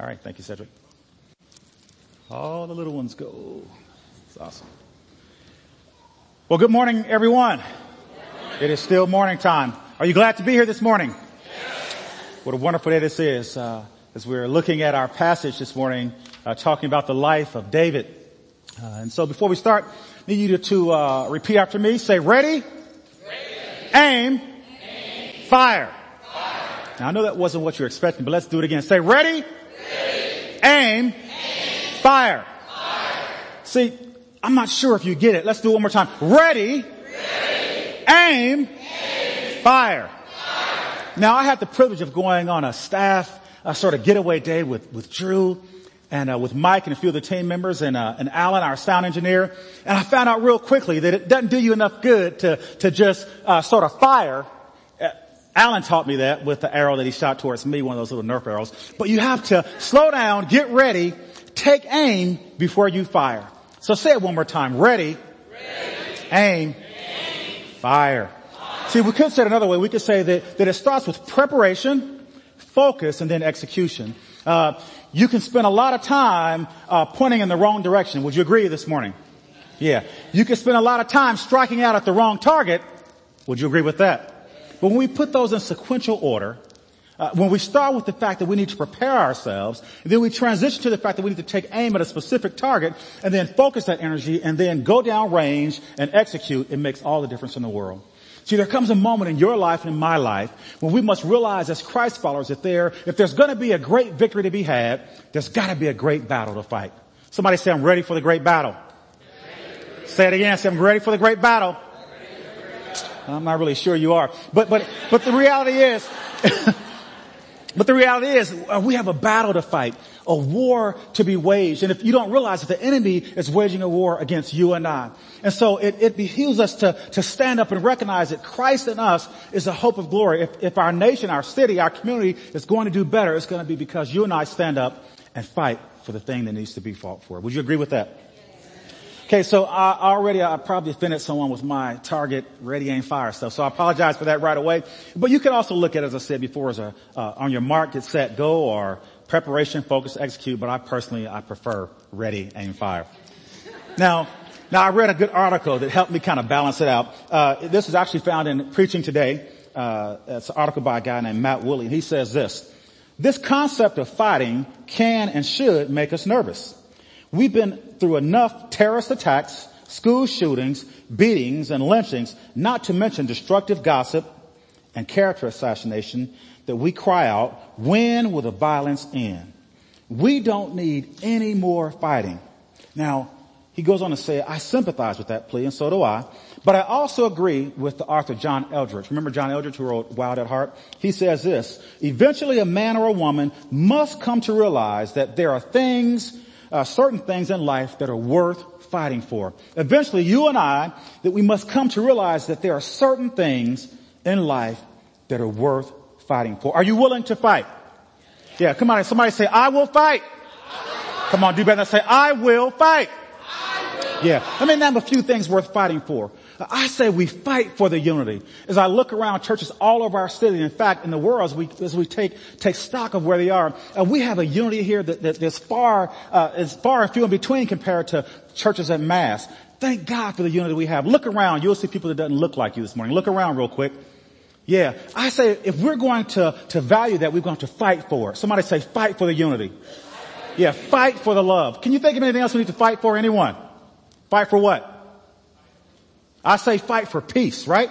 All right. Thank you, Cedric. All the little ones go. It's awesome. Well, good morning, everyone. It is still morning time. Are you glad to be here this morning? Yes. What a wonderful day this is. Uh, as we're looking at our passage this morning, uh, talking about the life of David. Uh, and so before we start, I need you to, to uh, repeat after me. Say ready, ready. Aim, Aim. Fire. fire. Now I know that wasn't what you were expecting, but let's do it again. Say ready, ready. Aim, Aim. Fire. fire. See, I'm not sure if you get it. Let's do it one more time. Ready, ready. Aim, Aim. Fire. fire. Now I had the privilege of going on a staff a sort of getaway day with, with Drew and uh, with Mike and a few of the team members and, uh, and Alan, our sound engineer. And I found out real quickly that it doesn't do you enough good to, to just uh, sort of fire. Alan taught me that with the arrow that he shot towards me, one of those little Nerf arrows. But you have to slow down, get ready, take aim before you fire. So say it one more time. Ready, ready. Aim, aim. Fire. fire. See, we could say it another way. We could say that, that it starts with preparation, focus, and then execution. Uh, you can spend a lot of time uh, pointing in the wrong direction. Would you agree this morning? Yeah. You can spend a lot of time striking out at the wrong target. Would you agree with that? But when we put those in sequential order, uh, when we start with the fact that we need to prepare ourselves, then we transition to the fact that we need to take aim at a specific target, and then focus that energy, and then go down range and execute, it makes all the difference in the world. See, there comes a moment in your life and in my life when we must realize as Christ followers that there, if there's gonna be a great victory to be had, there's gotta be a great battle to fight. Somebody say, I'm ready for the great battle. Say it again. Say, I'm ready for the great battle. I'm not really sure you are. But, but, but the reality is, but the reality is, uh, we have a battle to fight a war to be waged. And if you don't realize that the enemy is waging a war against you and I. And so it, it behooves us to, to stand up and recognize that Christ in us is the hope of glory. If, if our nation, our city, our community is going to do better, it's going to be because you and I stand up and fight for the thing that needs to be fought for. Would you agree with that? Okay, so I already, I probably offended someone with my target ready aim fire stuff. So I apologize for that right away. But you can also look at, as I said before, as a, uh, on your mark, get set, go, or preparation, focus, execute, but I personally, I prefer ready, aim, fire. Now, now I read a good article that helped me kind of balance it out. Uh, this is actually found in Preaching Today. Uh, it's an article by a guy named Matt Woodley. He says this, this concept of fighting can and should make us nervous. We've been through enough terrorist attacks, school shootings, beatings, and lynchings, not to mention destructive gossip and character assassination that we cry out, when will the violence end? We don't need any more fighting. Now, he goes on to say, I sympathize with that plea, and so do I. But I also agree with the author John Eldredge. Remember John Eldredge who wrote Wild at Heart? He says this, eventually a man or a woman must come to realize that there are things, uh, certain things in life that are worth fighting for. Eventually you and I, that we must come to realize that there are certain things in life that are worth fighting for. Are you willing to fight? Yeah, come on. Somebody say, I will fight. Come on, do better say, I will fight. Yeah. Let me name a few things worth fighting for. I say we fight for the unity. As I look around churches all over our city, in fact, in the world, as we, as we take, take stock of where they are, uh, we have a unity here that, that is far, uh, is far and few in between compared to churches at mass. Thank God for the unity we have. Look around. You'll see people that doesn't look like you this morning. Look around real quick. Yeah. I say if we're going to, to value that, we're going to fight for it. Somebody say fight for the unity. Yeah, fight for the love. Can you think of anything else we need to fight for? Anyone? Fight for what? I say fight for peace, right?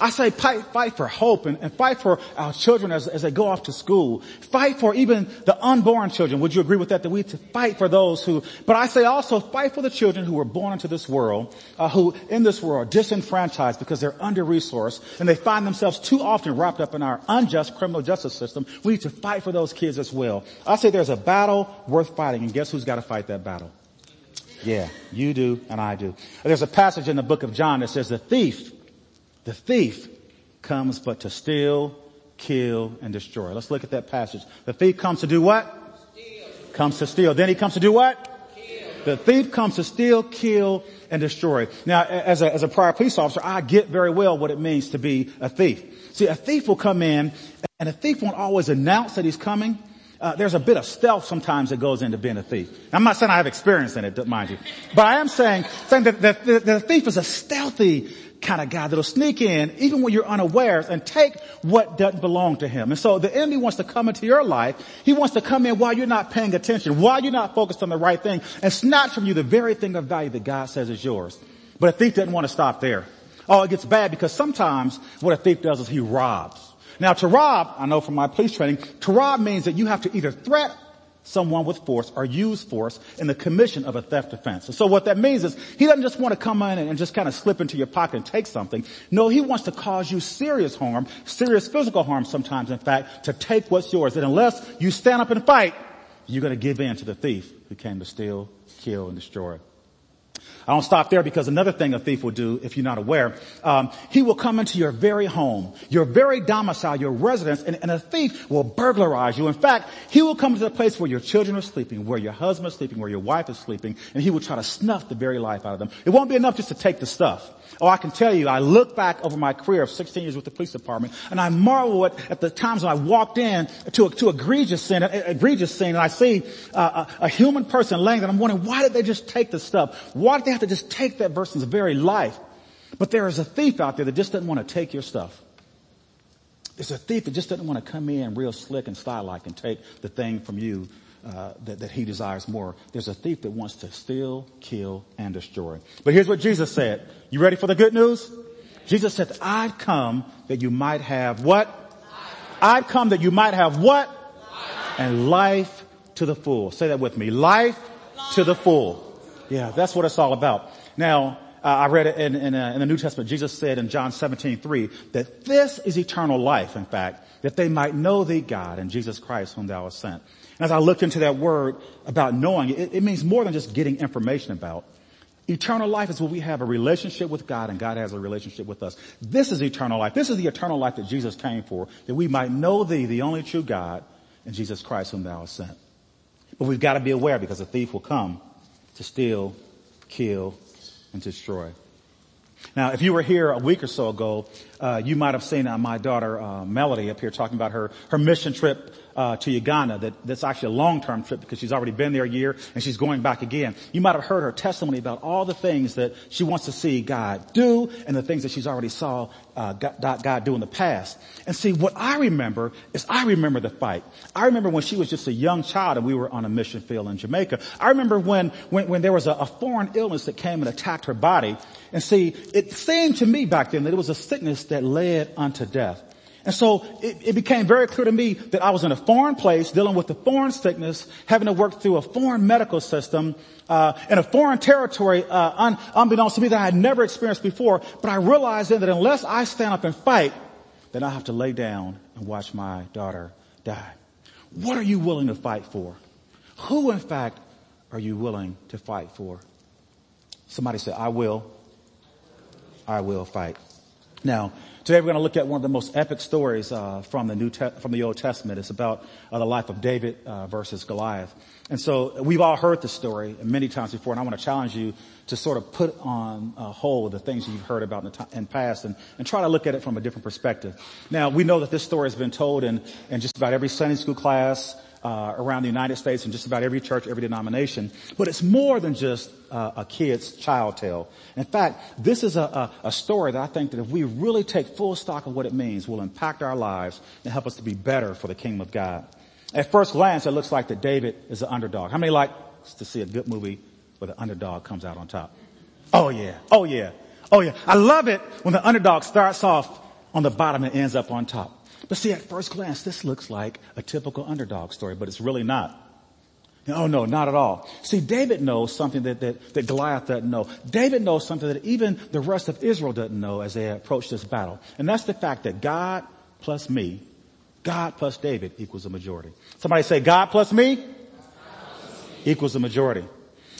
I say fight, fight for hope and, and fight for our children as, as they go off to school. Fight for even the unborn children. Would you agree with that? That we to fight for those who, but I say also fight for the children who were born into this world, uh, who in this world are disenfranchised because they're under-resourced and they find themselves too often wrapped up in our unjust criminal justice system. We need to fight for those kids as well. I say there's a battle worth fighting and guess who's got to fight that battle? Yeah, you do and I do. There's a passage in the book of John that says the thief the thief comes but to steal, kill, and destroy. Let's look at that passage. The thief comes to do what? Steal. Comes to steal. Then he comes to do what? The thief comes to steal, kill, and destroy. Now, as a, as a prior police officer, I get very well what it means to be a thief. See, a thief will come in, and a thief won't always announce that he's coming. Uh, there's a bit of stealth sometimes that goes into being a thief. I'm not saying I have experience in it, mind you, but I am saying, saying that the, the, the thief is a stealthy kind of guy that'll sneak in even when you're unawares and take what doesn't belong to him. And so the enemy wants to come into your life. He wants to come in while you're not paying attention, while you're not focused on the right thing and snatch from you the very thing of value that God says is yours. But a thief doesn't want to stop there. Oh, it gets bad because sometimes what a thief does is he robs. Now to rob, I know from my police training, to rob means that you have to either threat someone with force or use force in the commission of a theft offense. And so what that means is he doesn't just want to come in and just kind of slip into your pocket and take something. No, he wants to cause you serious harm, serious physical harm sometimes in fact, to take what's yours. And unless you stand up and fight, you're going to give in to the thief who came to steal, kill, and destroy. I don't stop there because another thing a thief will do, if you're not aware, um, he will come into your very home, your very domicile, your residence, and, and, a thief will burglarize you. In fact, he will come to the place where your children are sleeping, where your husband is sleeping, where your wife is sleeping, and he will try to snuff the very life out of them. It won't be enough just to take the stuff. Oh, I can tell you, I look back over my career of 16 years with the police department, and I marvel at, at the times when I walked in to a, to egregious sin, a, egregious sin, and I see uh, a, a, human person laying there, and I'm wondering, why did they just take the stuff? Why did they have to just take that person's very life? But there is a thief out there that just doesn't want to take your stuff. There's a thief that just doesn't want to come in real slick and style-like and take the thing from you uh, that, that he desires more. There's a thief that wants to steal, kill, and destroy. But here's what Jesus said. You ready for the good news? Jesus said, I've come that you might have what? I've come that you might have what? And life to the full. Say that with me. Life to the full. Yeah, that's what it's all about. Now, uh, I read it in, in, uh, in, the New Testament. Jesus said in John 17, 3, that this is eternal life, in fact, that they might know thee, God, and Jesus Christ whom thou hast sent. And as I looked into that word about knowing, it, it means more than just getting information about. Eternal life is when we have a relationship with God and God has a relationship with us. This is eternal life. This is the eternal life that Jesus came for, that we might know thee, the only true God, and Jesus Christ whom thou hast sent. But we've got to be aware because a thief will come to steal, kill, and destroy. Now, if you were here a week or so ago, uh, you might have seen uh, my daughter uh, Melody up here talking about her her mission trip uh, to Uganda. That that's actually a long term trip because she's already been there a year and she's going back again. You might have heard her testimony about all the things that she wants to see God do and the things that she's already saw uh, God, God do in the past. And see, what I remember is I remember the fight. I remember when she was just a young child and we were on a mission field in Jamaica. I remember when when, when there was a, a foreign illness that came and attacked her body. And see, it seemed to me back then that it was a sickness that led unto death. And so it, it, became very clear to me that I was in a foreign place dealing with a foreign sickness, having to work through a foreign medical system, uh, in a foreign territory, uh, un, unbeknownst to me that I had never experienced before. But I realized then that unless I stand up and fight, then I have to lay down and watch my daughter die. What are you willing to fight for? Who in fact are you willing to fight for? Somebody said, I will. I will fight. Now, Today we're going to look at one of the most epic stories uh, from the New Te- from the Old Testament. It's about uh, the life of David uh, versus Goliath. And so we've all heard the story many times before, and I want to challenge you to sort of put on hold the things you've heard about in the t- in past and, and try to look at it from a different perspective. Now we know that this story has been told in, in just about every Sunday school class, uh, around the United States and just about every church, every denomination. But it's more than just uh, a kid's child tale. In fact, this is a, a, a, story that I think that if we really take full stock of what it means, will impact our lives and help us to be better for the kingdom of God. At first glance, it looks like that David is an underdog. How many like to see a good movie where the underdog comes out on top? Oh yeah. Oh yeah. Oh yeah. I love it when the underdog starts off on the bottom and ends up on top. But see, at first glance, this looks like a typical underdog story, but it's really not. Oh no, not at all. See, David knows something that, that, that Goliath doesn't know. David knows something that even the rest of Israel doesn't know as they approach this battle. And that's the fact that God plus me, God plus David equals a majority. Somebody say, God plus me, God plus me. equals a majority.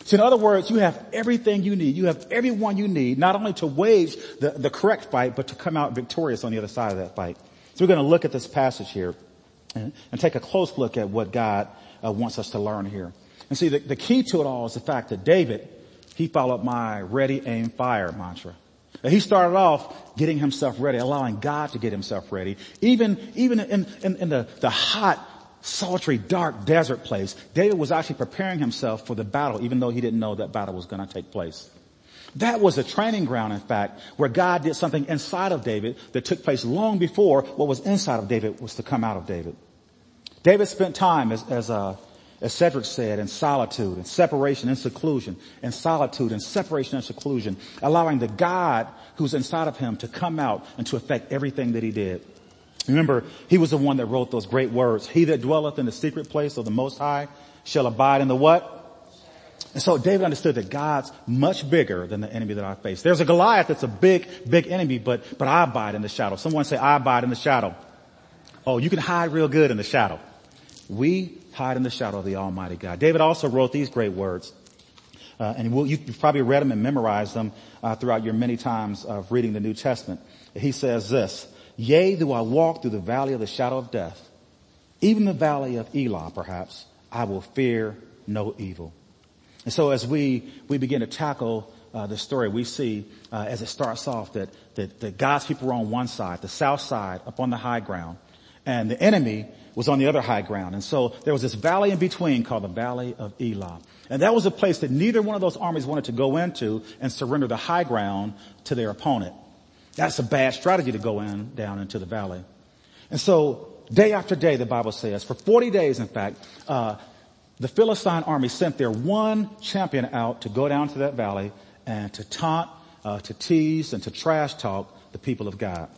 So in other words, you have everything you need. You have everyone you need, not only to wage the, the correct fight, but to come out victorious on the other side of that fight. So we're going to look at this passage here and, and take a close look at what God uh, wants us to learn here. And see, the, the key to it all is the fact that David, he followed my ready, aim, fire mantra. He started off getting himself ready, allowing God to get himself ready. Even, even in, in, in the, the hot sultry, dark desert place. David was actually preparing himself for the battle, even though he didn't know that battle was going to take place. That was a training ground, in fact, where God did something inside of David that took place long before what was inside of David was to come out of David. David spent time, as, as, uh, as Cedric said, in solitude, and separation, and seclusion, in solitude, and separation and seclusion, allowing the God who's inside of him to come out and to affect everything that he did. Remember, he was the one that wrote those great words. He that dwelleth in the secret place of the Most High shall abide in the what? And so David understood that God's much bigger than the enemy that I face. There's a Goliath that's a big, big enemy, but, but I abide in the shadow. Someone say, I abide in the shadow. Oh, you can hide real good in the shadow. We hide in the shadow of the Almighty God. David also wrote these great words. Uh, and we'll, you've probably read them and memorized them uh, throughout your many times of reading the New Testament. He says this, Yea, though I walk through the valley of the shadow of death, even the valley of Elah perhaps, I will fear no evil. And so as we, we begin to tackle uh, the story, we see uh, as it starts off that, that, that God's people were on one side, the south side, up on the high ground, and the enemy was on the other high ground. And so there was this valley in between called the Valley of Elah. And that was a place that neither one of those armies wanted to go into and surrender the high ground to their opponent. That's a bad strategy to go in, down into the valley. And so day after day, the Bible says, for 40 days, in fact, uh, the Philistine army sent their one champion out to go down to that valley and to taunt, uh, to tease, and to trash talk the people of God.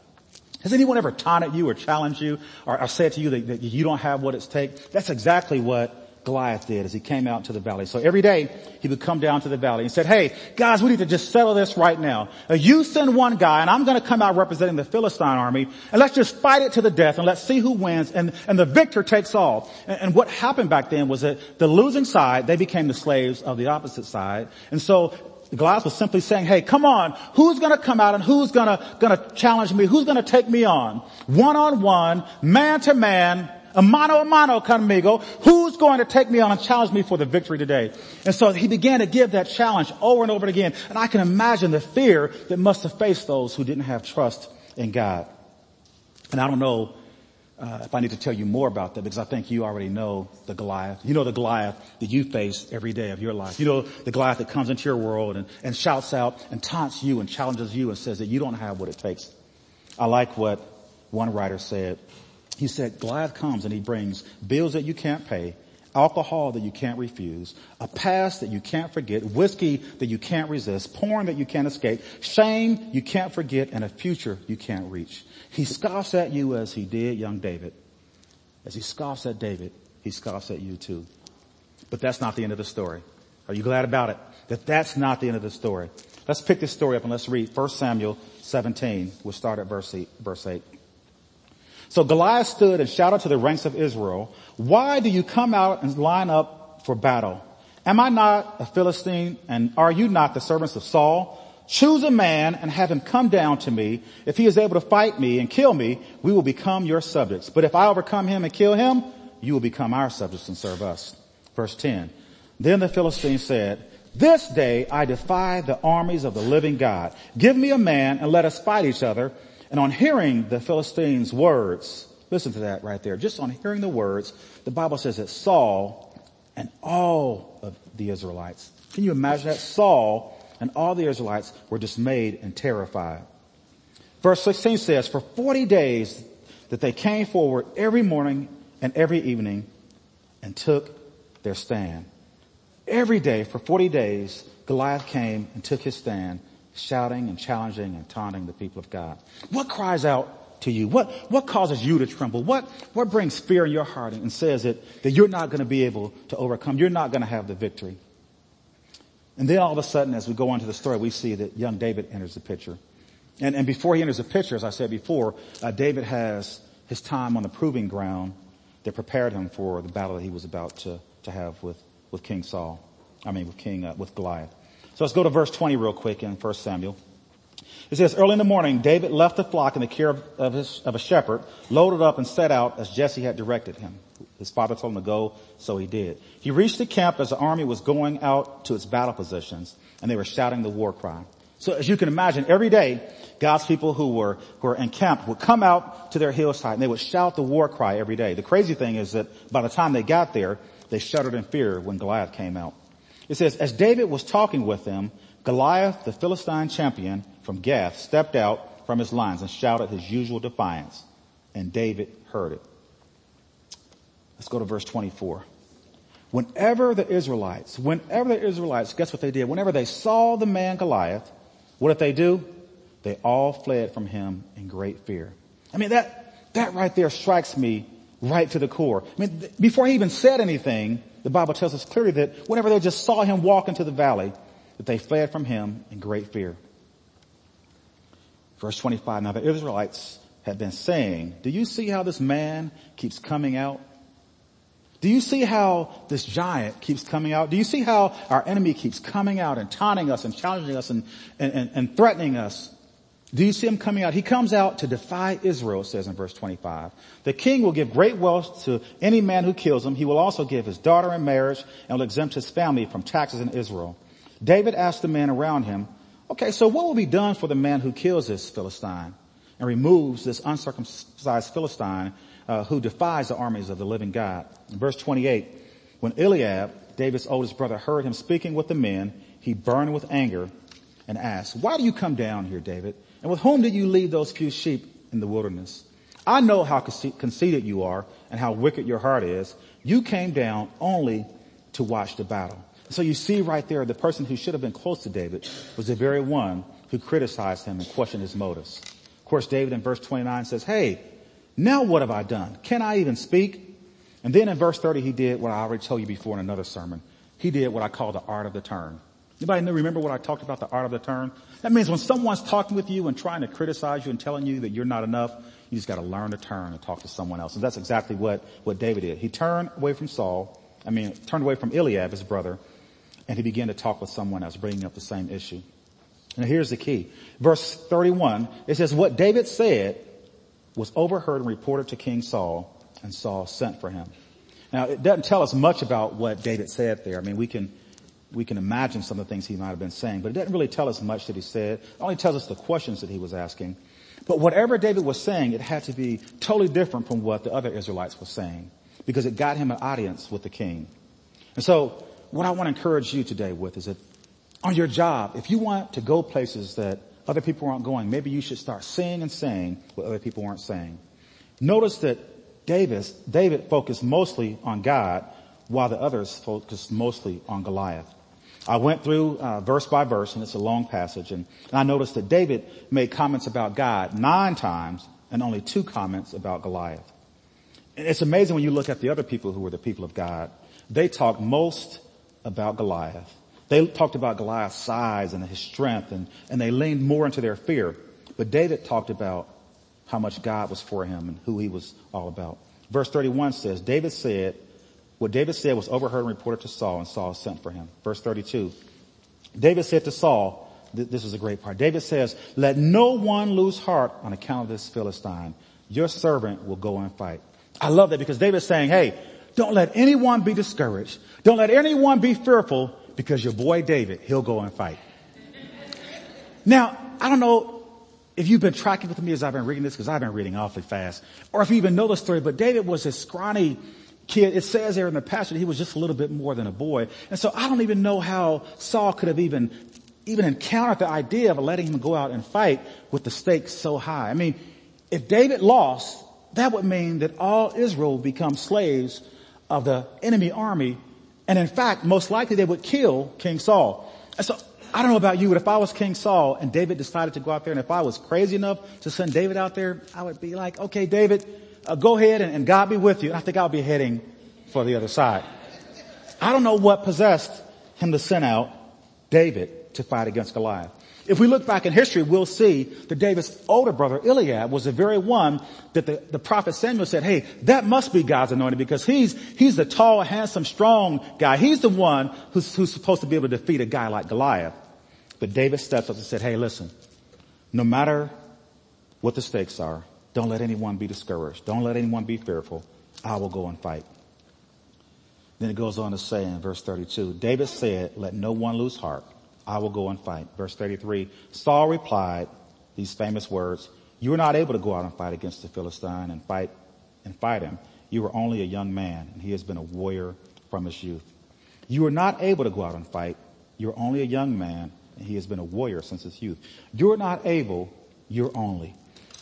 Has anyone ever taunted you or challenged you or, or said to you that, that you don't have what it takes? That's exactly what Goliath did as he came out to the valley. So every day he would come down to the valley and said, hey, guys, we need to just settle this right now. Uh, you send one guy and I'm going to come out representing the Philistine army and let's just fight it to the death and let's see who wins and, and the victor takes all. And, and what happened back then was that the losing side, they became the slaves of the opposite side. And so Goliath was simply saying, hey, come on, who's gonna come out and who's gonna, gonna challenge me? Who's gonna take me on? One on one, man to man, a mano a mano conmigo. Who's going to take me on and challenge me for the victory today? And so he began to give that challenge over and over again. And I can imagine the fear that must have faced those who didn't have trust in God. And I don't know uh, if I need to tell you more about that because I think you already know the Goliath. You know the Goliath that you face every day of your life. You know the Goliath that comes into your world and, and shouts out and taunts you and challenges you and says that you don't have what it takes. I like what one writer said he said Goliath comes and he brings bills that you can't pay, alcohol that you can't refuse, a past that you can't forget, whiskey that you can't resist, porn that you can't escape, shame you can't forget, and a future you can't reach. He scoffs at you as he did young David. As he scoffs at David, he scoffs at you too. But that's not the end of the story. Are you glad about it? That that's not the end of the story. Let's pick this story up and let's read 1 Samuel 17. We'll start at verse 8. Verse 8. So Goliath stood and shouted to the ranks of Israel, why do you come out and line up for battle? Am I not a Philistine and are you not the servants of Saul? Choose a man and have him come down to me. If he is able to fight me and kill me, we will become your subjects. But if I overcome him and kill him, you will become our subjects and serve us. Verse 10. Then the Philistine said, this day I defy the armies of the living God. Give me a man and let us fight each other. And on hearing the Philistines' words, listen to that right there. Just on hearing the words, the Bible says that Saul and all of the Israelites, can you imagine that? Saul and all the Israelites were dismayed and terrified. Verse 16 says, for 40 days that they came forward every morning and every evening and took their stand. Every day for 40 days, Goliath came and took his stand shouting and challenging and taunting the people of God. What cries out to you? What, what causes you to tremble? What, what brings fear in your heart and says that, that you're not going to be able to overcome? You're not going to have the victory. And then all of a sudden, as we go on to the story, we see that young David enters the picture. And, and before he enters the picture, as I said before, uh, David has his time on the proving ground that prepared him for the battle that he was about to, to have with, with King Saul. I mean, with King, uh, with Goliath. So let's go to verse 20 real quick in 1 Samuel. It says, early in the morning, David left the flock in the care of, of, his, of a shepherd, loaded up and set out as Jesse had directed him. His father told him to go, so he did. He reached the camp as the army was going out to its battle positions, and they were shouting the war cry. So as you can imagine, every day, God's people who were, who were encamped would come out to their hillside and they would shout the war cry every day. The crazy thing is that by the time they got there, they shuddered in fear when Goliath came out. It says, as David was talking with them, Goliath, the Philistine champion from Gath, stepped out from his lines and shouted his usual defiance. And David heard it. Let's go to verse 24. Whenever the Israelites, whenever the Israelites, guess what they did? Whenever they saw the man Goliath, what did they do? They all fled from him in great fear. I mean, that, that right there strikes me right to the core. I mean, th- before he even said anything, the Bible tells us clearly that whenever they just saw him walk into the valley, that they fled from him in great fear. Verse 25, now the Israelites had been saying, do you see how this man keeps coming out? Do you see how this giant keeps coming out? Do you see how our enemy keeps coming out and taunting us and challenging us and, and, and, and threatening us? Do you see him coming out? He comes out to defy Israel, says in verse 25. The king will give great wealth to any man who kills him. He will also give his daughter in marriage and will exempt his family from taxes in Israel. David asked the men around him, okay, so what will be done for the man who kills this Philistine and removes this uncircumcised Philistine uh, who defies the armies of the living God? In verse 28, when Eliab, David's oldest brother, heard him speaking with the men, he burned with anger and asked, why do you come down here, David? And with whom did you leave those few sheep in the wilderness? I know how conceited you are and how wicked your heart is. You came down only to watch the battle. So you see right there, the person who should have been close to David was the very one who criticized him and questioned his motives. Of course, David in verse 29 says, hey, now what have I done? Can I even speak? And then in verse 30, he did what I already told you before in another sermon. He did what I call the art of the turn. Anybody remember what I talked about, the art of the turn? That means when someone's talking with you and trying to criticize you and telling you that you're not enough, you just gotta learn to turn and talk to someone else. And that's exactly what, what David did. He turned away from Saul, I mean, turned away from Eliab, his brother, and he began to talk with someone else, bringing up the same issue. Now here's the key. Verse 31, it says, what David said was overheard and reported to King Saul, and Saul sent for him. Now it doesn't tell us much about what David said there. I mean, we can, we can imagine some of the things he might have been saying, but it doesn't really tell us much that he said. It only tells us the questions that he was asking. But whatever David was saying, it had to be totally different from what the other Israelites were saying because it got him an audience with the king. And so what I want to encourage you today with is that on your job, if you want to go places that other people aren't going, maybe you should start saying and saying what other people aren't saying. Notice that Davis, David focused mostly on God while the others focused mostly on Goliath. I went through uh, verse by verse, and it's a long passage, and, and I noticed that David made comments about God nine times and only two comments about Goliath. And it's amazing when you look at the other people who were the people of God. They talked most about Goliath. They talked about Goliath's size and his strength, and, and they leaned more into their fear. But David talked about how much God was for him and who he was all about. Verse 31 says, David said, what David said was overheard and reported to Saul and Saul sent for him. Verse 32. David said to Saul, this is a great part. David says, let no one lose heart on account of this Philistine. Your servant will go and fight. I love that because David's saying, hey, don't let anyone be discouraged. Don't let anyone be fearful because your boy David, he'll go and fight. Now, I don't know if you've been tracking with me as I've been reading this because I've been reading awfully fast or if you even know the story, but David was a scrawny kid. It says there in the passage he was just a little bit more than a boy. And so I don't even know how Saul could have even, even encountered the idea of letting him go out and fight with the stakes so high. I mean, if David lost, that would mean that all Israel would become slaves of the enemy army. And in fact, most likely they would kill King Saul. And so I don't know about you, but if I was King Saul and David decided to go out there and if I was crazy enough to send David out there, I would be like, okay, David, uh, go ahead and, and God be with you. I think I'll be heading for the other side. I don't know what possessed him to send out David to fight against Goliath. If we look back in history, we'll see that David's older brother Eliab was the very one that the, the prophet Samuel said, hey, that must be God's anointed because he's, he's the tall, handsome, strong guy. He's the one who's, who's supposed to be able to defeat a guy like Goliath. But David steps up and said, hey, listen, no matter what the stakes are, don't let anyone be discouraged. Don't let anyone be fearful. I will go and fight. Then it goes on to say in verse 32, David said, let no one lose heart I will go and fight. Verse 33, Saul replied these famous words, you are not able to go out and fight against the Philistine and fight and fight him. You are only a young man and he has been a warrior from his youth. You are not able to go out and fight. You're only a young man and he has been a warrior since his youth. You're not able, you're only.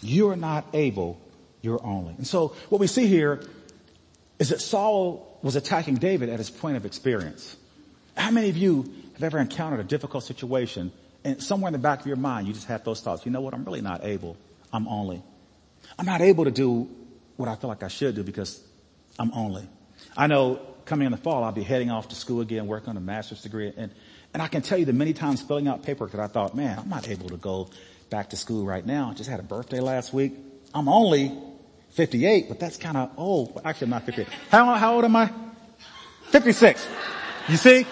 You're not able, you're only. And so what we see here is that Saul was attacking David at his point of experience. How many of you have ever encountered a difficult situation and somewhere in the back of your mind you just had those thoughts, you know what, I'm really not able, I'm only. I'm not able to do what I feel like I should do because I'm only. I know coming in the fall I'll be heading off to school again, working on a master's degree and, and I can tell you the many times filling out paperwork that I thought, man, I'm not able to go back to school right now. I just had a birthday last week. I'm only 58, but that's kind of old. Actually, I'm not 58. How, how old am I? 56. You see?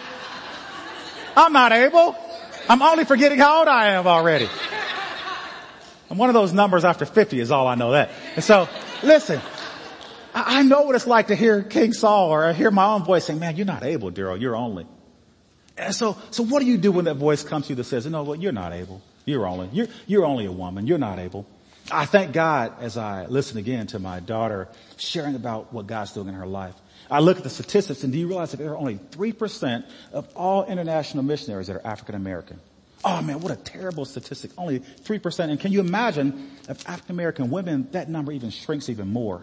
I'm not able. I'm only forgetting how old I am already. And one of those numbers after 50 is all I know that. And so, listen, I know what it's like to hear King Saul or hear my own voice saying, man, you're not able, Daryl, you're only. And so, so what do you do when that voice comes to you that says, no, well, you're not able. You're only, you're, you're only a woman. You're not able. I thank God as I listen again to my daughter sharing about what God's doing in her life. I look at the statistics and do you realize that there are only 3% of all international missionaries that are African American? Oh man, what a terrible statistic. Only 3%. And can you imagine if African American women, that number even shrinks even more.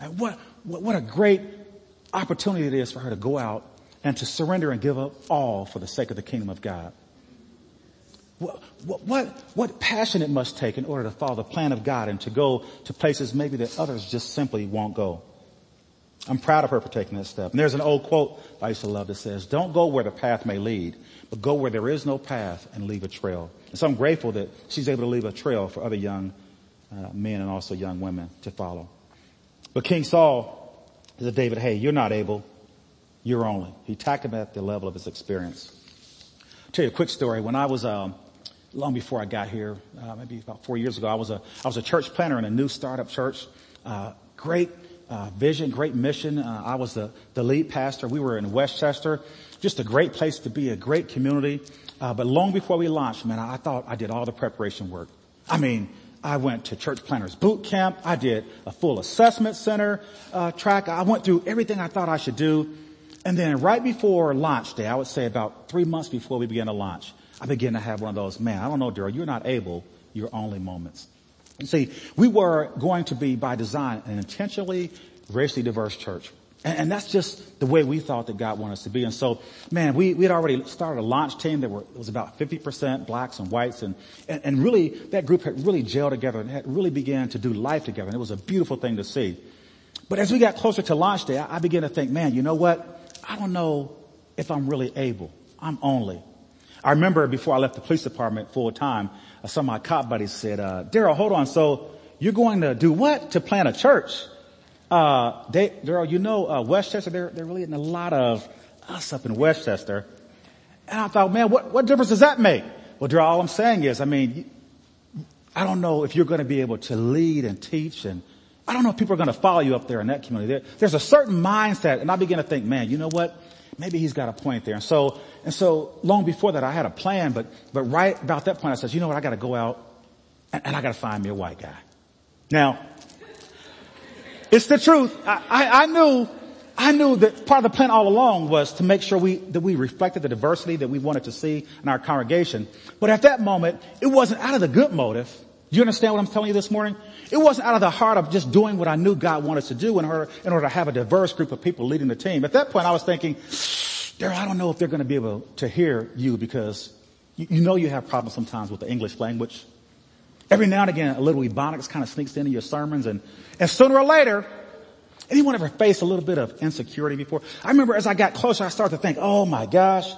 And what, what, what a great opportunity it is for her to go out and to surrender and give up all for the sake of the kingdom of God. What, what, what passion it must take in order to follow the plan of God and to go to places maybe that others just simply won't go. I'm proud of her for taking that step. And there's an old quote I used to love that says, don't go where the path may lead, but go where there is no path and leave a trail. And so I'm grateful that she's able to leave a trail for other young uh, men and also young women to follow. But King Saul said to David, hey, you're not able. You're only. He attacked him at the level of his experience. I'll tell you a quick story. When I was, um, long before I got here, uh, maybe about four years ago, I was a, I was a church planter in a new startup church. Uh, great uh, vision, great mission. Uh, I was the, the lead pastor. We were in Westchester. Just a great place to be, a great community. Uh, but long before we launched, man, I thought I did all the preparation work. I mean, I went to church planters boot camp. I did a full assessment center uh, track. I went through everything I thought I should do. And then right before launch day, I would say about three months before we began to launch, I began to have one of those, man, I don't know, Daryl, you're not able, you're only moments. You see, we were going to be by design an intentionally racially diverse church. And, and, that's just the way we thought that God wanted us to be. And so, man, we, we had already started a launch team that were, was about 50% blacks and whites and, and, and really that group had really gelled together and had really began to do life together. And it was a beautiful thing to see. But as we got closer to launch day, I, I began to think, man, you know what? I don't know if I'm really able. I'm only. I remember before I left the police department full time, some of my cop buddies said, uh, Daryl, hold on. So you're going to do what? To plant a church? Uh, they, Daryl, you know, uh, Westchester, they're, they're really getting a lot of us up in Westchester. And I thought, man, what, what difference does that make? Well, Daryl, all I'm saying is, I mean, I don't know if you're going to be able to lead and teach and I don't know if people are going to follow you up there in that community. There, there's a certain mindset and I begin to think, man, you know what? Maybe he's got a point there. And so, and so long before that I had a plan, but, but right about that point I said, you know what? I got to go out and, and I got to find me a white guy. Now, it's the truth. I, I, I, knew, I knew that part of the plan all along was to make sure we, that we reflected the diversity that we wanted to see in our congregation. But at that moment, it wasn't out of the good motive. You understand what I'm telling you this morning? It wasn't out of the heart of just doing what I knew God wanted us to do in order, in order to have a diverse group of people leading the team. At that point, I was thinking, Daryl, I don't know if they're going to be able to hear you because you, you know you have problems sometimes with the English language. Every now and again, a little ebonics kind of sneaks into your sermons and, and sooner or later, anyone ever faced a little bit of insecurity before? I remember as I got closer, I started to think, oh my gosh,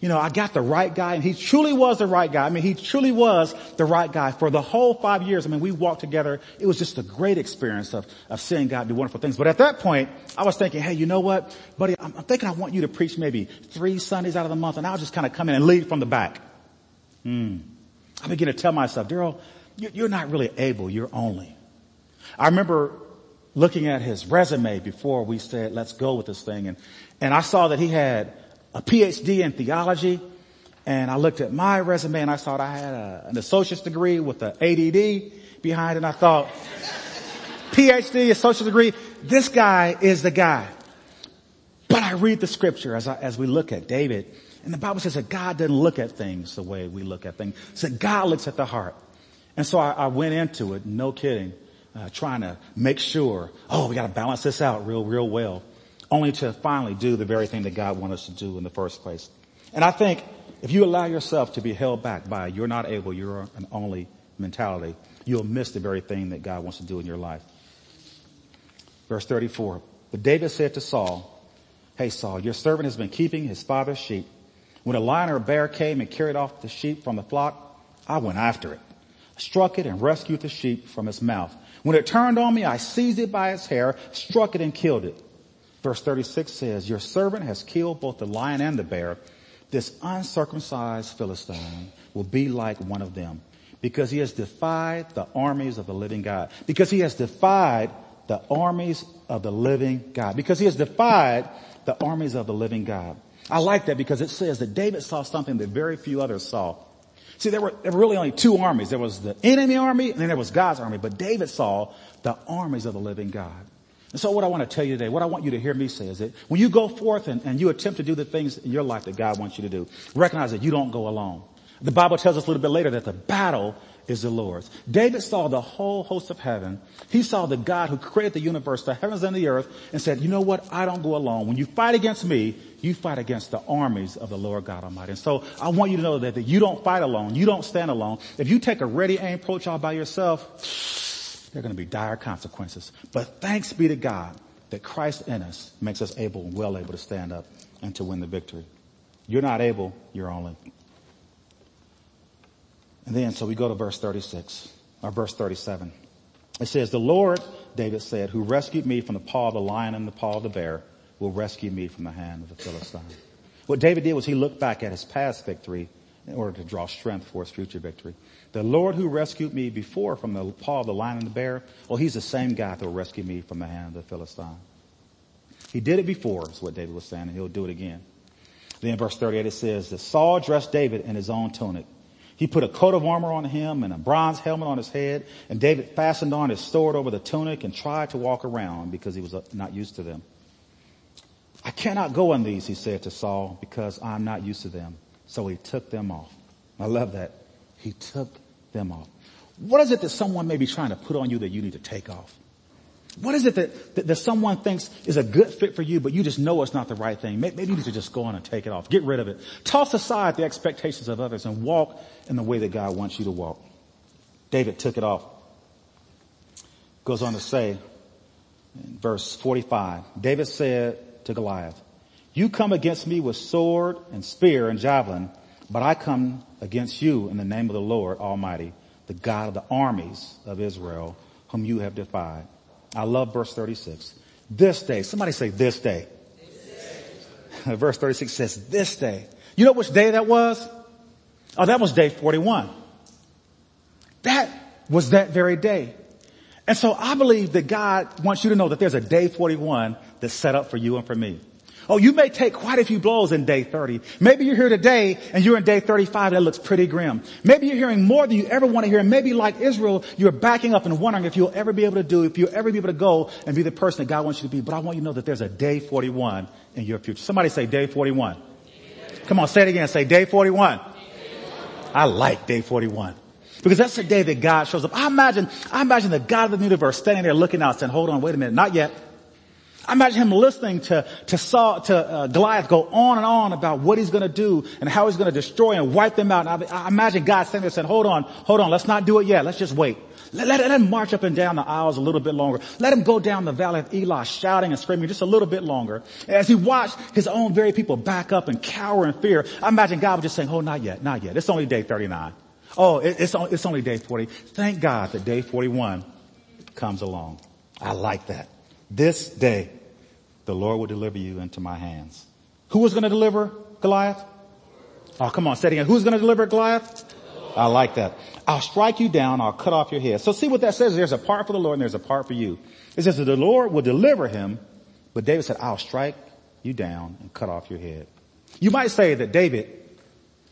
you know, I got the right guy and he truly was the right guy. I mean, he truly was the right guy for the whole five years. I mean, we walked together. It was just a great experience of, of seeing God do wonderful things. But at that point, I was thinking, hey, you know what, buddy, I'm, I'm thinking I want you to preach maybe three Sundays out of the month and I'll just kind of come in and lead from the back. Hmm. I begin to tell myself, Daryl, you're not really able. You're only. I remember looking at his resume before we said, let's go with this thing. And, and I saw that he had a PhD in theology. and I looked at my resume and I thought I had a, an associate's degree with an ADD behind it and I thought, PhD, associate's degree, this guy is the guy. But I read the scripture as I, as we look at David and the Bible says that God doesn't look at things the way we look at things. So God looks at the heart. And so I, I went into it, no kidding, uh, trying to make sure, oh, we got to balance this out real, real well, only to finally do the very thing that God wanted us to do in the first place. And I think if you allow yourself to be held back by you're not able, you're an only mentality, you'll miss the very thing that God wants to do in your life. Verse 34. But David said to Saul, Hey Saul, your servant has been keeping his father's sheep. When a lion or a bear came and carried off the sheep from the flock, I went after it, struck it and rescued the sheep from its mouth. When it turned on me, I seized it by its hair, struck it and killed it. Verse 36 says, your servant has killed both the lion and the bear. This uncircumcised Philistine will be like one of them because he has defied the armies of the living God. Because he has defied the armies of the living God. Because he has defied the armies of the living God. I like that because it says that David saw something that very few others saw. See, there were, there were really only two armies. There was the enemy army and then there was God's army. But David saw the armies of the living God. And so what I want to tell you today, what I want you to hear me say is that when you go forth and, and you attempt to do the things in your life that God wants you to do, recognize that you don't go alone. The Bible tells us a little bit later that the battle is the Lord's. David saw the whole host of heaven. He saw the God who created the universe, the heavens and the earth, and said, you know what? I don't go alone. When you fight against me, you fight against the armies of the Lord God Almighty. And so I want you to know that, that you don't fight alone. You don't stand alone. If you take a ready aim approach all by yourself, there are going to be dire consequences. But thanks be to God that Christ in us makes us able and well able to stand up and to win the victory. You're not able, you're only. And then, so we go to verse 36, or verse 37. It says, the Lord, David said, who rescued me from the paw of the lion and the paw of the bear, will rescue me from the hand of the Philistine. What David did was he looked back at his past victory in order to draw strength for his future victory. The Lord who rescued me before from the paw of the lion and the bear, well, he's the same God that will rescue me from the hand of the Philistine. He did it before, is what David was saying, and he'll do it again. Then verse 38 it says that Saul dressed David in his own tunic. He put a coat of armor on him and a bronze helmet on his head, and David fastened on his sword over the tunic and tried to walk around because he was not used to them. I cannot go on these, he said to Saul, because I'm not used to them. So he took them off. I love that. He took them off. What is it that someone may be trying to put on you that you need to take off? What is it that, that, that, someone thinks is a good fit for you, but you just know it's not the right thing? Maybe you need to just go on and take it off. Get rid of it. Toss aside the expectations of others and walk in the way that God wants you to walk. David took it off. Goes on to say in verse 45, David said, to Goliath. You come against me with sword and spear and javelin, but I come against you in the name of the Lord Almighty, the God of the armies of Israel, whom you have defied. I love verse 36. This day, somebody say this day. This day. verse 36 says this day. You know which day that was? Oh, that was day 41. That was that very day. And so I believe that God wants you to know that there's a day 41 that's set up for you and for me. Oh, you may take quite a few blows in day 30. Maybe you're here today and you're in day 35 and it looks pretty grim. Maybe you're hearing more than you ever want to hear. And Maybe like Israel, you're backing up and wondering if you'll ever be able to do, if you'll ever be able to go and be the person that God wants you to be. But I want you to know that there's a day 41 in your future. Somebody say day 41. Come on, say it again. Say day 41. I like day 41. Because that's the day that God shows up. I imagine, I imagine the God of the universe standing there looking out saying, hold on, wait a minute, not yet. I imagine him listening to, to Saul, to uh, Goliath go on and on about what he's going to do and how he's going to destroy and wipe them out. And I, I, imagine God standing there saying, hold on, hold on, let's not do it yet. Let's just wait. Let, let, let, him march up and down the aisles a little bit longer. Let him go down the valley of Elah shouting and screaming just a little bit longer. As he watched his own very people back up and cower in fear, I imagine God was just saying, oh, not yet, not yet. It's only day 39. Oh, it, it's, it's only day 40. Thank God that day 41 comes along. I like that. This day, the Lord will deliver you into my hands. Who was going to deliver Goliath? Oh, come on, say it again. Who's going to deliver Goliath? I like that. I'll strike you down. I'll cut off your head. So see what that says. There's a part for the Lord and there's a part for you. It says that the Lord will deliver him, but David said, I'll strike you down and cut off your head. You might say that David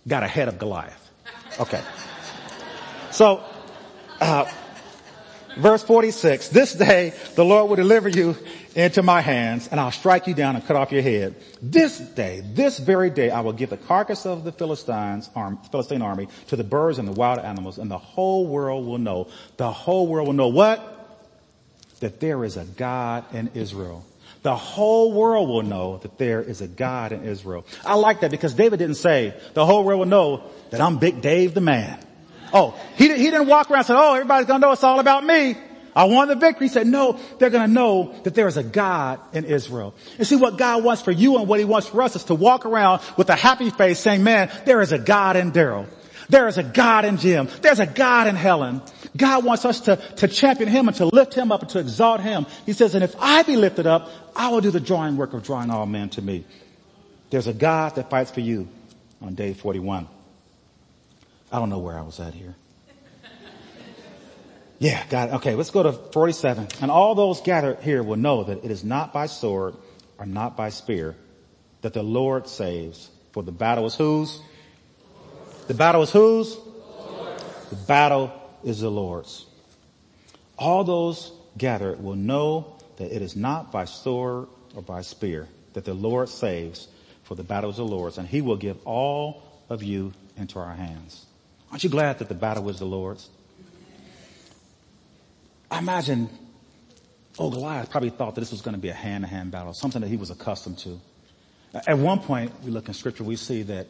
got ahead of Goliath. Okay. So, uh, verse 46, this day the Lord will deliver you into my hands and I'll strike you down and cut off your head. This day, this very day, I will give the carcass of the Philistines, arm, Philistine army to the birds and the wild animals and the whole world will know, the whole world will know what? That there is a God in Israel. The whole world will know that there is a God in Israel. I like that because David didn't say the whole world will know that I'm Big Dave the man. Oh, he, he didn't walk around and say, oh, everybody's gonna know it's all about me. I won the victory. He said, no, they're going to know that there is a God in Israel. And see what God wants for you and what he wants for us is to walk around with a happy face saying, man, there is a God in Daryl. There is a God in Jim. There's a God in Helen. God wants us to, to champion him and to lift him up and to exalt him. He says, and if I be lifted up, I will do the drawing work of drawing all men to me. There's a God that fights for you on day 41. I don't know where I was at here. Yeah, got it. Okay, let's go to 47. And all those gathered here will know that it is not by sword or not by spear that the Lord saves. For the battle is whose? The battle is whose? The battle is the Lord's. All those gathered will know that it is not by sword or by spear that the Lord saves, for the battle is the Lord's, and he will give all of you into our hands. Aren't you glad that the battle was the Lord's? I imagine, oh, Goliath probably thought that this was going to be a hand-to-hand battle, something that he was accustomed to. At one point, we look in scripture, we see that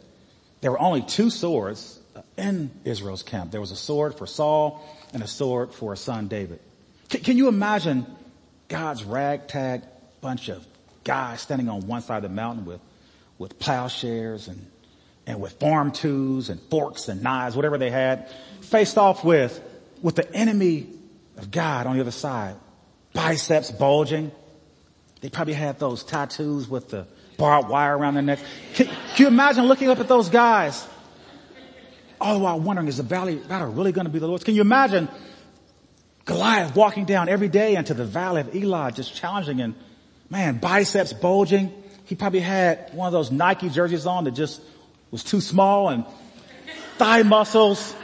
there were only two swords uh, in Israel's camp. There was a sword for Saul and a sword for his son David. Can, can you imagine God's ragtag bunch of guys standing on one side of the mountain with, with plowshares and, and with farm tools and forks and knives, whatever they had, faced off with, with the enemy of God on the other side. Biceps bulging. They probably had those tattoos with the barbed wire around their neck. Can, can you imagine looking up at those guys all the while wondering, is the valley battle really going to be the Lord's? Can you imagine Goliath walking down every day into the valley of Elah, just challenging and man, biceps bulging. He probably had one of those Nike jerseys on that just was too small and thigh muscles.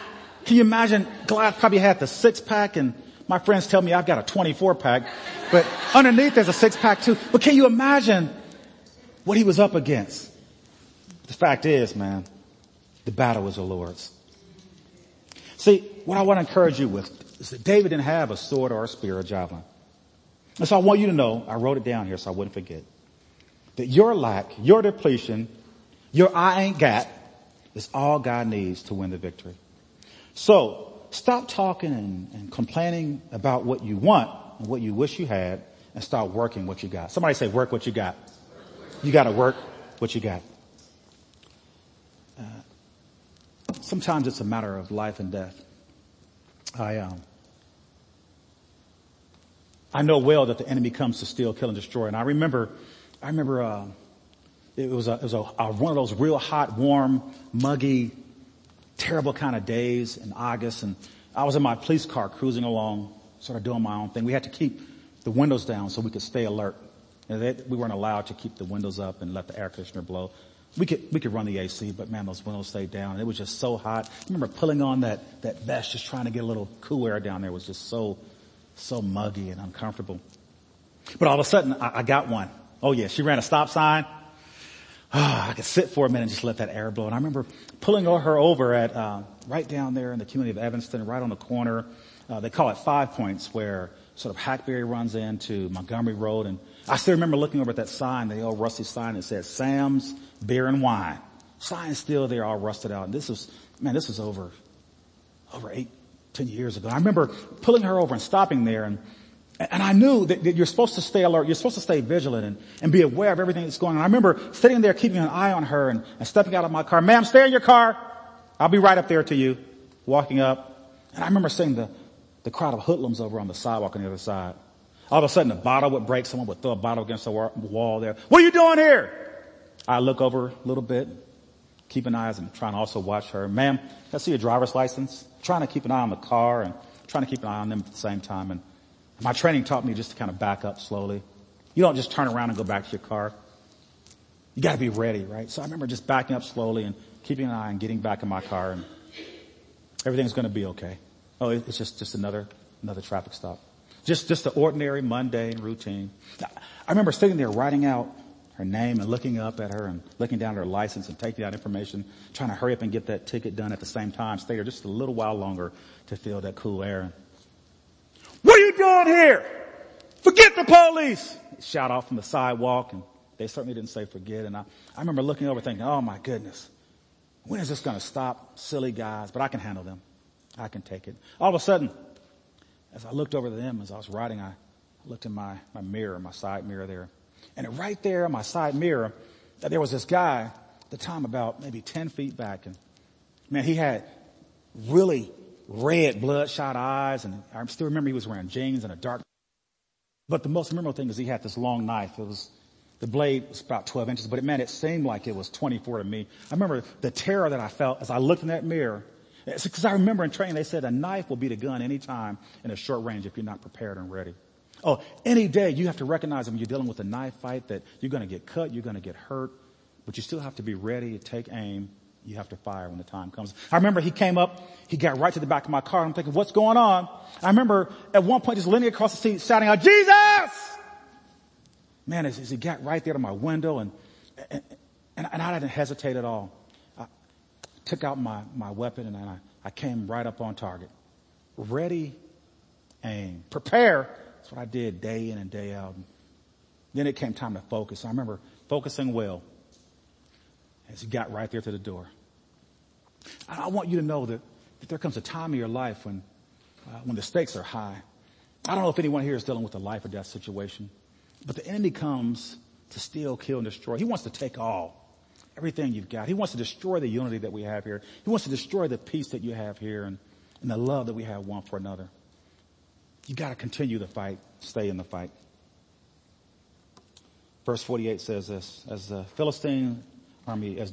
Can you imagine Goliath probably had the six pack and my friends tell me I've got a 24 pack, but underneath there's a six pack too. But can you imagine what he was up against? The fact is, man, the battle was the Lord's. See, what I want to encourage you with is that David didn't have a sword or a spear or javelin. And so I want you to know, I wrote it down here so I wouldn't forget, that your lack, your depletion, your I ain't got is all God needs to win the victory. So stop talking and, and complaining about what you want and what you wish you had and start working what you got. Somebody say work what you got. You gotta work what you got. sometimes it's a matter of life and death. I, um, I know well that the enemy comes to steal, kill, and destroy. And I remember, I remember, uh, it was a, it was a, a, one of those real hot, warm, muggy, terrible kind of days in August. And I was in my police car cruising along, sort of doing my own thing. We had to keep the windows down so we could stay alert. They, we weren't allowed to keep the windows up and let the air conditioner blow we could, we could run the AC, but man, those windows stayed down. It was just so hot. I remember pulling on that, that vest, just trying to get a little cool air down there. It was just so, so muggy and uncomfortable. But all of a sudden, I, I got one. Oh yeah, she ran a stop sign. Oh, I could sit for a minute and just let that air blow. And I remember pulling her over at, uh, right down there in the community of Evanston, right on the corner. Uh, they call it Five Points where sort of Hackberry runs into Montgomery Road and I still remember looking over at that sign, the old rusty sign that said Sam's Beer and Wine. Sign's still there, all rusted out. And this was, man, this was over, over eight, ten years ago. I remember pulling her over and stopping there and, and I knew that, you're supposed to stay alert, you're supposed to stay vigilant and, and be aware of everything that's going on. I remember sitting there keeping an eye on her and, and stepping out of my car. Ma'am, stay in your car. I'll be right up there to you. Walking up. And I remember seeing the, the crowd of hoodlums over on the sidewalk on the other side. All of a sudden a bottle would break. Someone would throw a bottle against the wall there. What are you doing here? I look over a little bit, keep an eye and trying to also watch her. Ma'am, can I see your driver's license? trying to keep an eye on the car and trying to keep an eye on them at the same time. And my training taught me just to kind of back up slowly. You don't just turn around and go back to your car. You gotta be ready, right? So I remember just backing up slowly and keeping an eye and getting back in my car and everything's gonna be okay. Oh, it's just, just another, another traffic stop. Just, just the ordinary, mundane routine. I remember sitting there writing out her name and looking up at her and looking down at her license and taking out information, trying to hurry up and get that ticket done at the same time, stay there just a little while longer to feel that cool air. Doing here? Forget the police! Shout off from the sidewalk and they certainly didn't say forget. And I, I remember looking over thinking, oh my goodness, when is this going to stop? Silly guys, but I can handle them. I can take it. All of a sudden, as I looked over to them as I was riding, I looked in my, my mirror, my side mirror there. And right there on my side mirror, uh, there was this guy at the time about maybe 10 feet back. And man, he had really red bloodshot eyes. And I still remember he was wearing jeans and a dark. But the most memorable thing is he had this long knife. It was, the blade was about 12 inches, but it, man, it seemed like it was 24 to me. I remember the terror that I felt as I looked in that mirror. Because I remember in training, they said a knife will be the gun anytime in a short range if you're not prepared and ready. Oh, any day you have to recognize when you're dealing with a knife fight that you're going to get cut, you're going to get hurt, but you still have to be ready to take aim. You have to fire when the time comes. I remember he came up, he got right to the back of my car. I'm thinking, what's going on? I remember at one point just leaning across the seat shouting out, Jesus! Man, as, as he got right there to my window and, and, and I didn't hesitate at all. I took out my, my weapon and I, I came right up on target. Ready, aim. Prepare that's what I did day in and day out. Then it came time to focus. I remember focusing well as he got right there to the door. I want you to know that, that there comes a time in your life when, uh, when the stakes are high. I don't know if anyone here is dealing with a life or death situation, but the enemy comes to steal, kill, and destroy. He wants to take all, everything you've got. He wants to destroy the unity that we have here. He wants to destroy the peace that you have here and, and the love that we have one for another. You gotta continue the fight. Stay in the fight. Verse 48 says this, as the Philistine army as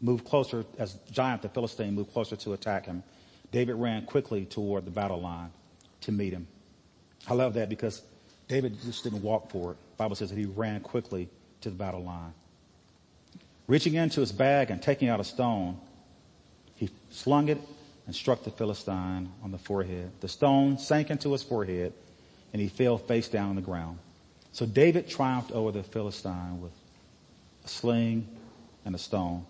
moved closer, as giant the Philistine moved closer to attack him, David ran quickly toward the battle line to meet him. I love that because David just didn't walk for it. The Bible says that he ran quickly to the battle line. Reaching into his bag and taking out a stone, he slung it and struck the Philistine on the forehead. The stone sank into his forehead and he fell face down on the ground. So David triumphed over the Philistine with a sling and a stone.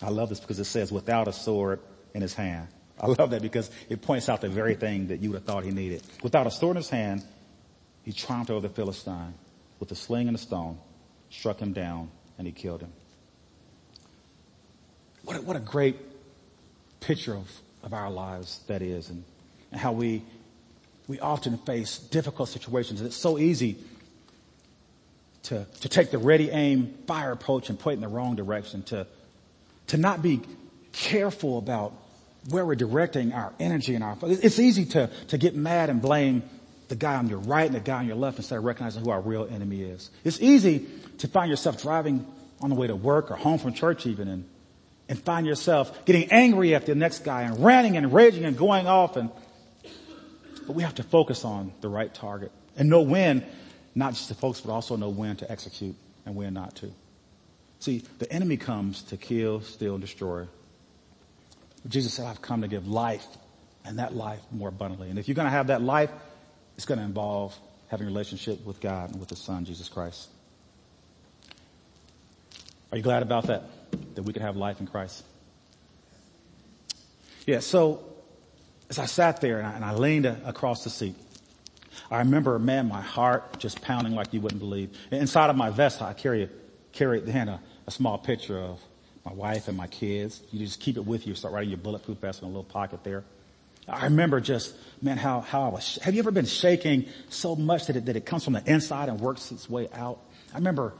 I love this because it says without a sword in his hand. I love that because it points out the very thing that you would have thought he needed. Without a sword in his hand, he triumphed over the Philistine with a sling and a stone, struck him down, and he killed him. What a, what a great picture of of our lives that is and, and how we, we often face difficult situations. And it's so easy to, to take the ready aim fire approach and point in the wrong direction, to, to not be careful about where we're directing our energy and our, it's easy to, to get mad and blame the guy on your right and the guy on your left instead of recognizing who our real enemy is. It's easy to find yourself driving on the way to work or home from church even and and find yourself getting angry at the next guy and ranting and raging and going off and, but we have to focus on the right target and know when, not just to folks, but also know when to execute and when not to. See, the enemy comes to kill, steal, and destroy. Jesus said, I've come to give life and that life more abundantly. And if you're going to have that life, it's going to involve having a relationship with God and with the Son, Jesus Christ. Are you glad about that? that we could have life in Christ. Yeah, so as I sat there and I, and I leaned across the seat, I remember, man, my heart just pounding like you wouldn't believe. Inside of my vest, I carry, carry then a, a small picture of my wife and my kids. You just keep it with you. Start writing your bulletproof vest in a little pocket there. I remember just, man, how, how I was, have you ever been shaking so much that it, that it comes from the inside and works its way out? I remember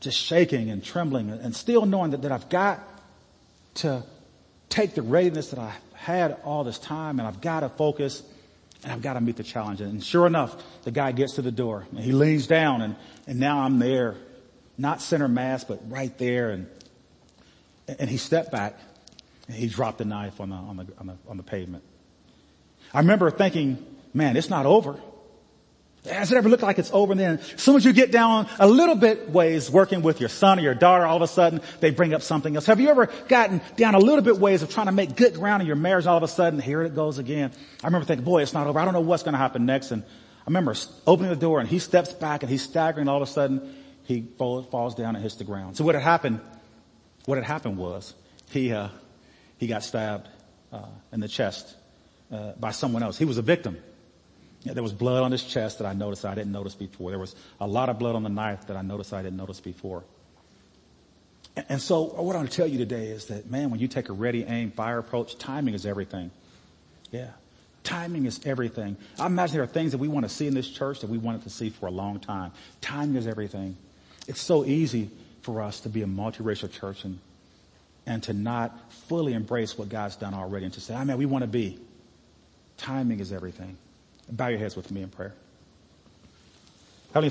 just shaking and trembling and still knowing that, that I've got to take the readiness that I had all this time and I've got to focus and I've got to meet the challenge. And sure enough, the guy gets to the door and he leans down and, and now I'm there, not center mass, but right there. And, and he stepped back and he dropped the knife on the, on the, on the, on the pavement. I remember thinking, man, it's not over. Has it ever looked like it's over? And then as soon as you get down a little bit ways working with your son or your daughter, all of a sudden they bring up something else. Have you ever gotten down a little bit ways of trying to make good ground in your marriage? All of a sudden, here it goes again. I remember thinking, boy, it's not over. I don't know what's going to happen next. And I remember opening the door and he steps back and he's staggering. All of a sudden he falls down and hits the ground. So what had happened, what had happened was he, uh, he got stabbed, uh, in the chest, uh, by someone else. He was a victim. There was blood on his chest that I noticed I didn't notice before. There was a lot of blood on the knife that I noticed I didn't notice before. And, and so what I want to tell you today is that, man, when you take a ready, aim, fire approach, timing is everything. Yeah. Timing is everything. I imagine there are things that we want to see in this church that we wanted to see for a long time. Timing is everything. It's so easy for us to be a multiracial church and, and to not fully embrace what God's done already and to say, ah, I mean, we want to be. Timing is everything. Bow your heads with me in prayer. Heavenly Father,